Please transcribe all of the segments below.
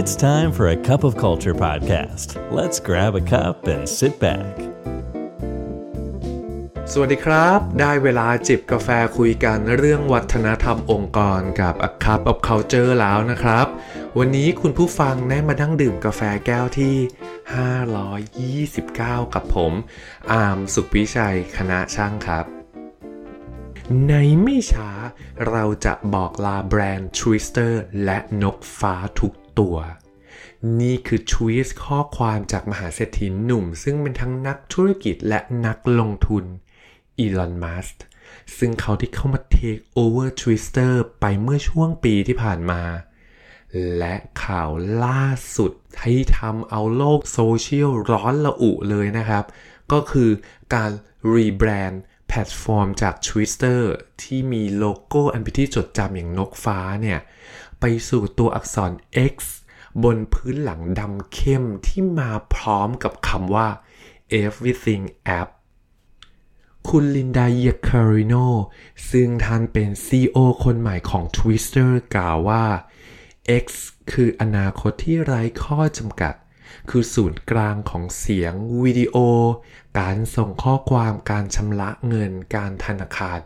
It's time for a cup of culture podcast. Let's grab a cup and sit back. สวัสดีครับ ได้เวลาจิบกาแฟคุยกันเรื่องวัฒนธรรมองค์กรกับ A Cup of Culture แล้วนะครับ วันนี้คุณผู้ฟังได้มาดั้งดื่มกาแฟแก้วที่ 529 กับผม อามสุขวิชัย คณะช่างครับ ในไม่ช้า เราจะบอกลาแบรนด์ Twitter และนกฟ้าทุก ตัว นี่คือทวีตข้อความจากมหาเศรษฐีหนุ่ม ซึ่งเป็นทั้งนักธุรกิจและนักลงทุนอีลอนมัสก์ซึ่งเขาที่เข้ามา takeover Twitter ไปเมื่อช่วงปีที่ผ่านมา และข่าวล่าสุดที่ทำเอาโลกโซเชียลร้อนระอุเลยนะครับ ก็คือการรีแบรนด์ แพลตฟอร์มจาก Twitter ที่มีโลโก้อันเป็นที่จดจำอย่างนกฟ้าเนี่ย ไปสู่ตัวอักษร X บนพื้นหลังดำเข้มที่มาพร้อมกับคำว่า everything app คุณลินดาเยคาริโนซึ่งท่านเป็น CEO คนใหม่ของ Twitter กล่าวว่า X คืออนาคตที่ไร้ข้อจำกัด คือศูนย์กลางของเสียงวิดีโอ การส่งข้อความการชำระเงิน การธนาคาร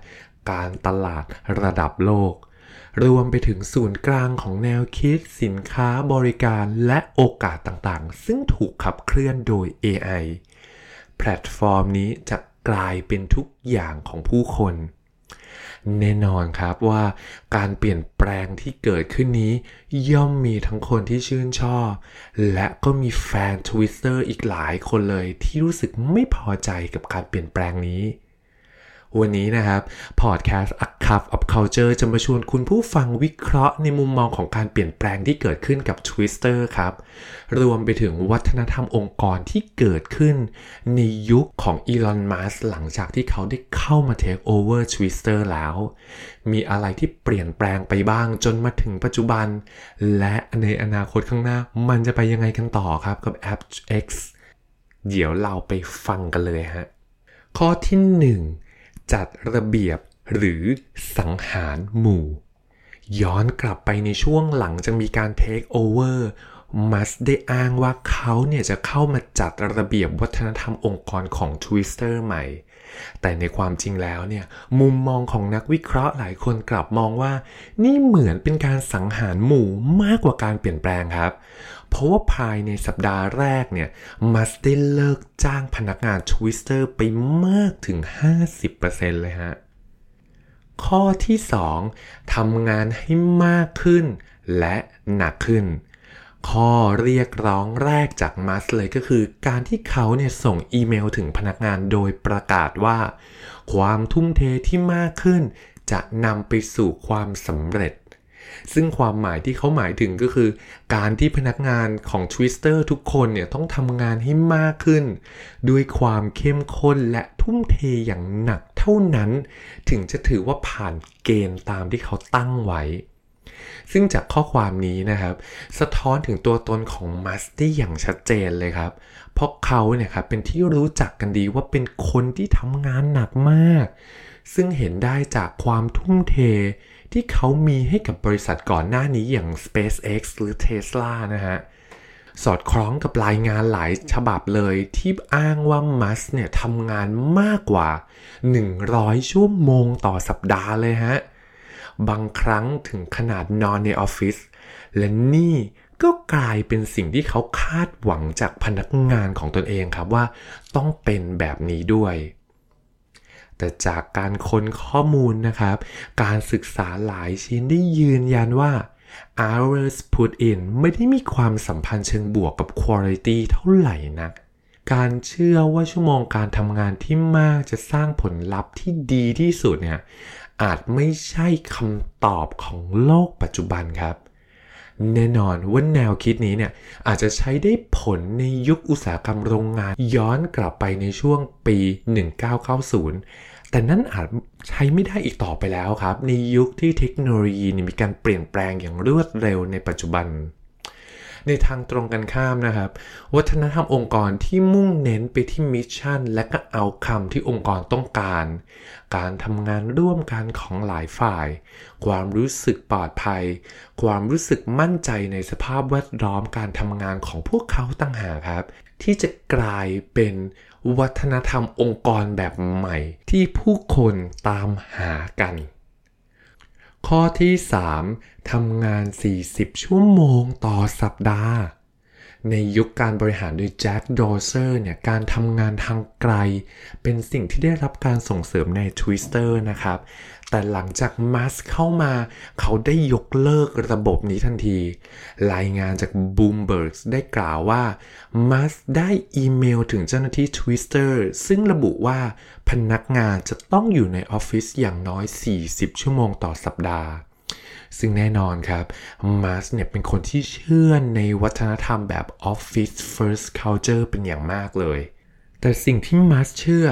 การตลาดระดับโลก รวมไปถึงศูนย์กลางของแนวคิดสินค้าบริการและโอกาสต่างๆ ซึ่งถูกขับเคลื่อนโดย AI แพลตฟอร์มนี้จะกลายเป็นทุกอย่างของผู้คน แน่นอนครับว่าการเปลี่ยนแปลงที่เกิดขึ้นนี้ ย่อมมีทั้งคนที่ชื่นชอบ และก็มีแฟนทวิตเตอร์อีกหลายคนเลยที่รู้สึกไม่พอใจกับการเปลี่ยนแปลงนี้ วันนี้นะครับพอดแคสต์ A Cup of Culture จะมาชวนคุณผู้ฟังวิเคราะห์ในมุมมองของการเปลี่ยนแปลงที่เกิดขึ้นกับ Twitter ครับ รวมไปถึงวัฒนธรรมองค์กรที่เกิดขึ้น ในยุคของอีลอนมัสหลังจากที่เขาได้เข้ามา Take over Twitter แล้ว มีอะไรที่เปลี่ยนแปลงไปบ้างจนมาถึงปัจจุบัน และในอนาคตข้างหน้า มันจะไปยังไงกันต่อครับกับแอป X เดี๋ยวเราไปฟังกันเลยฮะข้อที่ 1 จัดระเบียบหรือสังหารหมู่ ย้อนกลับไปในช่วงหลังจากมีการเทคโอเวอร์มัสก์ได้อ้างว่าเขาเนี่ยจะเข้ามาจัดระเบียบวัฒนธรรมองค์กรของ Twitter ใหม่ แต่ในความจริงแล้วเนี่ยมุมมองของนักวิเคราะห์หลายคนกลับมองว่า นี่เหมือนเป็นการสังหารหมู่มากกว่าการเปลี่ยนแปลงครับ เพราะว่าภายในสัปดาห์แรกเนี่ยมัสได้เลิกจ้างพนักงาน Twitter ไปมากถึง 50%เลยฮะ ข้อที่ 2ทำงานให้มากขึ้นและหนักขึ้น ข้อเรียกร้องแรกจากมัสเลยก็คือการที่เขาเนี่ยส่งอีเมลถึงพนักงานโดยประกาศว่า ความทุ่มเทที่มากขึ้นจะนำไปสู่ความสำเร็จ ซึ่งความหมายที่เขาหมายถึงก็คือ การที่พนักงานของ Twitter ทุกคนเนี่ยต้องทำงานให้มากขึ้น ด้วยความเข้มข้นและทุ่มเทอย่างหนักเท่านั้น ถึงจะถือว่าผ่านเกณฑ์ตามที่เขาตั้งไว้ ซึ่งจากข้อความนี้นะครับ สะท้อนถึงตัวตนของมัสได้อย่างชัดเจนเลยครับ เพราะเขาเนี่ยครับเป็นที่รู้จักกันดีว่าเป็นคนที่ทำงานหนักมาก ซึ่งเห็นได้จากความทุ่มเท ที่เขามีให้กับบริษัทก่อนหน้านี้อย่าง SpaceX หรือ Tesla นะฮะ สอดคล้องกับรายงานหลายฉบับเลยที่อ้างว่ามัสเนี่ยทำงานมากกว่า 100 ชั่วโมงต่อสัปดาห์เลยฮะ บางครั้งถึงขนาดนอนในออฟฟิศและนี่ก็กลายเป็นสิ่งที่เขาคาดหวังจากพนักงานของตนเองครับว่าต้องเป็นแบบนี้ด้วย แต่จากการค้นข้อมูลนะครับ การศึกษาหลายชิ้นได้ยืนยันว่า hours put in ไม่ได้มีความสัมพันธ์เชิงบวกกับ quality เท่าไหร่นัก การเชื่อว่าชั่วโมงการทำงานที่มากจะสร้างผลลัพธ์ที่ดีที่สุดเนี่ยอาจไม่ใช่คำตอบของโลกปัจจุบันครับ แน่นอนว่าแนวคิดนี้เนี่ยอาจจะใช้ได้ผลในยุคอุตสาหกรรมโรงงาน ย้อนกลับไปในช่วงปี 1990 แต่นั่นอาจใช้ไม่ได้อีกต่อไปแล้วครับ ในยุคที่เทคโนโลยีมีการเปลี่ยนแปลงอย่างรวดเร็วในปัจจุบัน ในทางตรงกันข้ามนะครับ วัฒนธรรมองค์กรที่มุ่งเน้นไปที่ mission และก็ outcome ที่องค์กรต้องการ การทำงานร่วมกันของหลายฝ่าย ความรู้สึกปลอดภัย ความรู้สึกมั่นใจในสภาพแวดล้อมการทำงานของพวกเขาตั้งหากครับ ที่จะกลายเป็นวัฒนธรรมองค์กรแบบใหม่ ที่ผู้คนตามหากัน ข้อที่ 3. ทำงาน 40 ชั่วโมงต่อสัปดาห์ ในยุคการบริหารโดยแจ็คดอเซอร์เนี่ยการทำงานทางไกล เป็นสิ่งที่ได้รับการส่งเสริมใน Twitter นะครับ แต่หลังจากมัสเข้ามาเขาได้ยกเลิกระบบนี้ทันที รายงานจาก Bloomberg ได้กล่าวว่ามัสได้อีเมลถึงเจ้าหน้าที่ Twitter ซึ่งระบุว่าพนักงานจะต้องอยู่ในออฟฟิศอย่างน้อย 40 ชั่วโมงต่อสัปดาห์ ซึ่งแน่นอนครับมาร์สเนี่ยเป็นคนที่เชื่อในวัฒนธรรมแบบ Office First Culture เป็นอย่างมากเลย แต่สิ่งที่มาร์สเชื่อ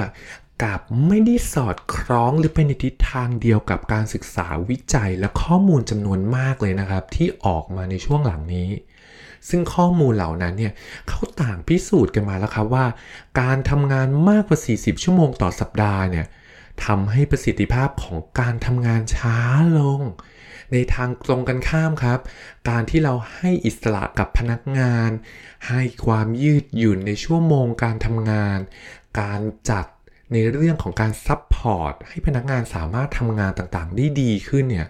กับไม่ได้สอดคล้องหรือไปในทิศทางเดียวกับการศึกษาวิจัยและข้อมูลจำนวนมากเลยนะครับ ที่ออกมาในช่วงหลังนี้ ซึ่งข้อมูลเหล่านั้นเนี่ยเขาต่างพิสูจน์กันมาแล้วครับว่า การทำงานมากกว่า 40 ชั่วโมงต่อสัปดาห์เนี่ยทำให้ประสิทธิภาพของการทำงานช้าลง ในทางตรงกันข้ามครับ การที่เราให้อิสระกับพนักงาน ให้ความยืดหยุ่นในชั่วโมงการทำงาน การจัดในเรื่องของการ support ให้พนักงานสามารถทำงานต่างๆ ได้ดีขึ้นเนี่ย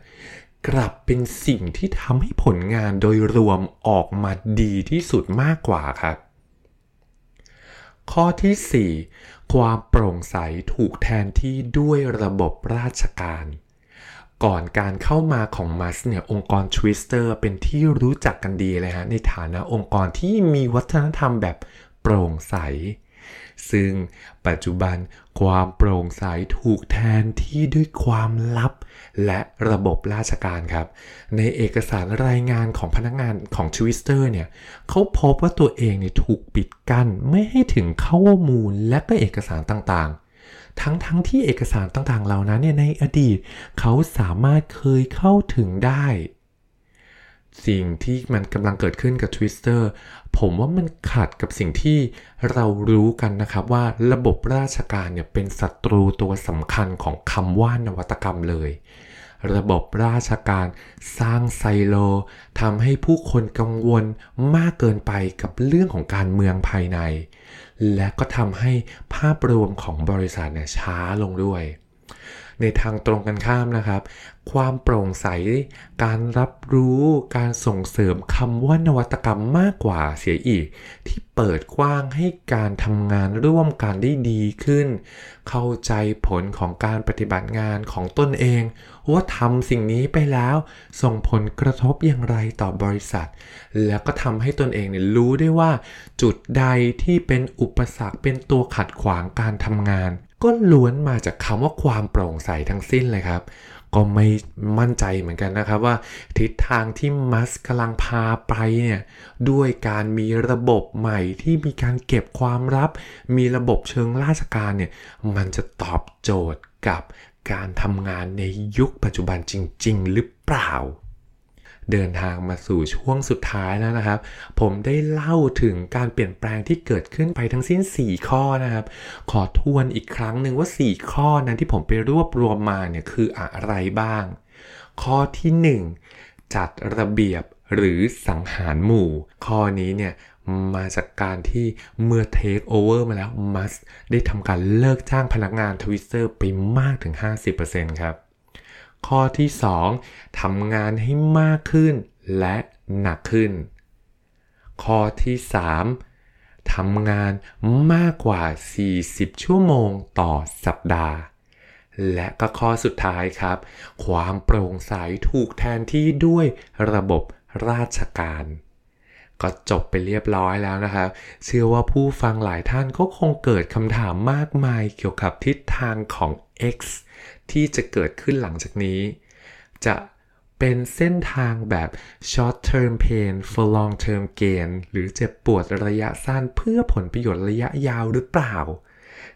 กลับเป็นสิ่งที่ทำให้ผลงานโดยรวมออกมาดีที่สุดมากกว่าครับ ข้อที่ 4 ความโปร่งใสถูกแทนที่ด้วยระบบราชการ ก่อนการเข้ามาของมัสเนี่ยองค์กร Twitter เป็นที่รู้จักกันดีเลยฮะในฐานะองค์กรที่มีวัฒนธรรมแบบโปร่งใส ซึ่งปัจจุบันความโปร่งใสถูกแทนที่ด้วยความลับ และระบบราชการครับ ในเอกสารรายงานของพนักงานของ Twitter เนี่ยเขาพบว่าตัวเองเนี่ยถูกปิดกั้นไม่ให้ถึงข้อมูลและก็เอกสารต่างๆ ทั้งๆทที่เอกสารต่างๆเหล่านั้นเนี่ยในอดีตเขาสามารถเคยเข้าถึงได้ สิ่งที่มันกำลังเกิดขึ้นกับ Twitter ผมว่ามันขัดกับสิ่งที่เรารู้กันนะครับว่าระบบราชการเนี่ยเป็นศัตรูตัวสำคัญของคำว่านวัตกรรมเลย ระบบราชการ สร้างไซโลทำให้ผู้คนกังวลมากเกินไปกับเรื่องของการเมืองภายใน และก็ทำให้ภาพรวมของบริษัทเนี่ยช้าลงด้วย ในทางตรงกันข้ามนะครับ ความโปร่งใส การรับรู้การส่งเสริมคำว่านวัตกรรมมากกว่าเสียอีก ที่เปิดกว้างให้การทำงานร่วมกันได้ดีขึ้น เข้าใจผลของการปฏิบัติงานของตนเอง ว่าทำสิ่งนี้ไปแล้ว ส่งผลกระทบอย่างไรต่อบริษัท แล้วก็ทำให้ตนเองเนี่ยรู้ได้ว่า จุดใดที่เป็นอุปสรรคเป็นตัวขัดขวางการทำงาน ก็ล้วนมาจากคำว่าความโปร่งใสทั้งสิ้นเลยครับ ก็ไม่มั่นใจเหมือนกันนะครับว่าทิศทางที่มัสกำลังพาไปเนี่ยด้วยการมีระบบใหม่ที่มีการเก็บความลับ มีระบบเชิงราชการเนี่ยมันจะตอบโจทย์กับการทำงานในยุคปัจจุบันจริง ๆ หรือเปล่า เดินทางมาสู่ช่วงสุดท้ายแล้วนะครับ ผมได้เล่าถึงการเปลี่ยนแปลงที่เกิดขึ้นไปทั้งสิ้น 4 ข้อนะครับ ขอทวนอีกครั้งหนึ่งว่า 4 ข้อนั้นที่ผมไปรวบรวมมาเนี่ยคืออะไรบ้าง ข้อที่ 1 จัดระเบียบหรือสังหารหมู่ ข้อนี้เนี่ยมาจากการที่เมื่อเทคโอเวอร์มาแล้วมัสได้ทำการเลิกจ้างพนักงาน Twitter ไปมากถึง 50%ครับ ข้อที่ 2ทำงานให้มากขึ้นและหนักขึ้น ข้อที่ 3ทำงานมากกว่า 40 ชั่วโมงต่อสัปดาห์ และก็ข้อสุดท้ายครับ ความโปร่งใสถูกแทนที่ด้วยระบบราชการ ก็จบไปเรียบร้อยแล้วนะครับเชื่อว่าผู้ฟังหลายท่านก็คงเกิดคำถามมากมายเกี่ยวกับทิศทางของ X ที่จะเกิดขึ้นหลังจากนี้ จะเป็นเส้นทางแบบ short term pain for long term gain หรือเจ็บปวดระยะสั้นเพื่อผลประโยชน์ระยะยาวหรือเปล่า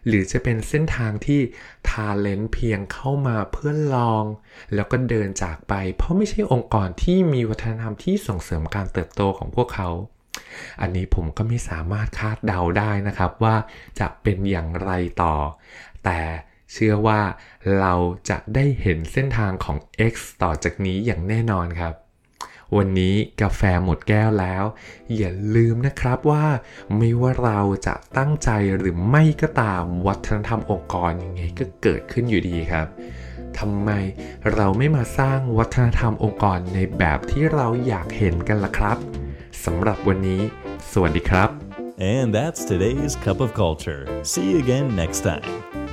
หรือจะเป็นเส้นทางที่ทาเลนต์เพียงเข้ามาเพื่อลอง แล้วก็เดินจากไป เพราะไม่ใช่องค์กรที่มีวัฒนธรรมที่ส่งเสริมการเติบโตของพวกเขา อันนี้ผมก็ไม่สามารถคาดเดาได้นะครับว่าจะเป็นอย่างไรต่อ แต่เชื่อว่าเราจะได้เห็นเส้นทางของ X ต่อจากนี้อย่างแน่นอนครับ วันนี้กาแฟหมดแก้วแล้ว อย่าลืมนะครับว่าไม่ว่าเราจะตั้งใจหรือไม่ก็ตามวัฒนธรรมองค์กรยังไงก็เกิดขึ้นอยู่ดีครับทำไมเราไม่มาสร้างวัฒนธรรมองค์กรในแบบที่เราอยากเห็นกันล่ะครับสำหรับวันนี้ สวัสดีครับ And that's today's Cup of Culture. See you again next time.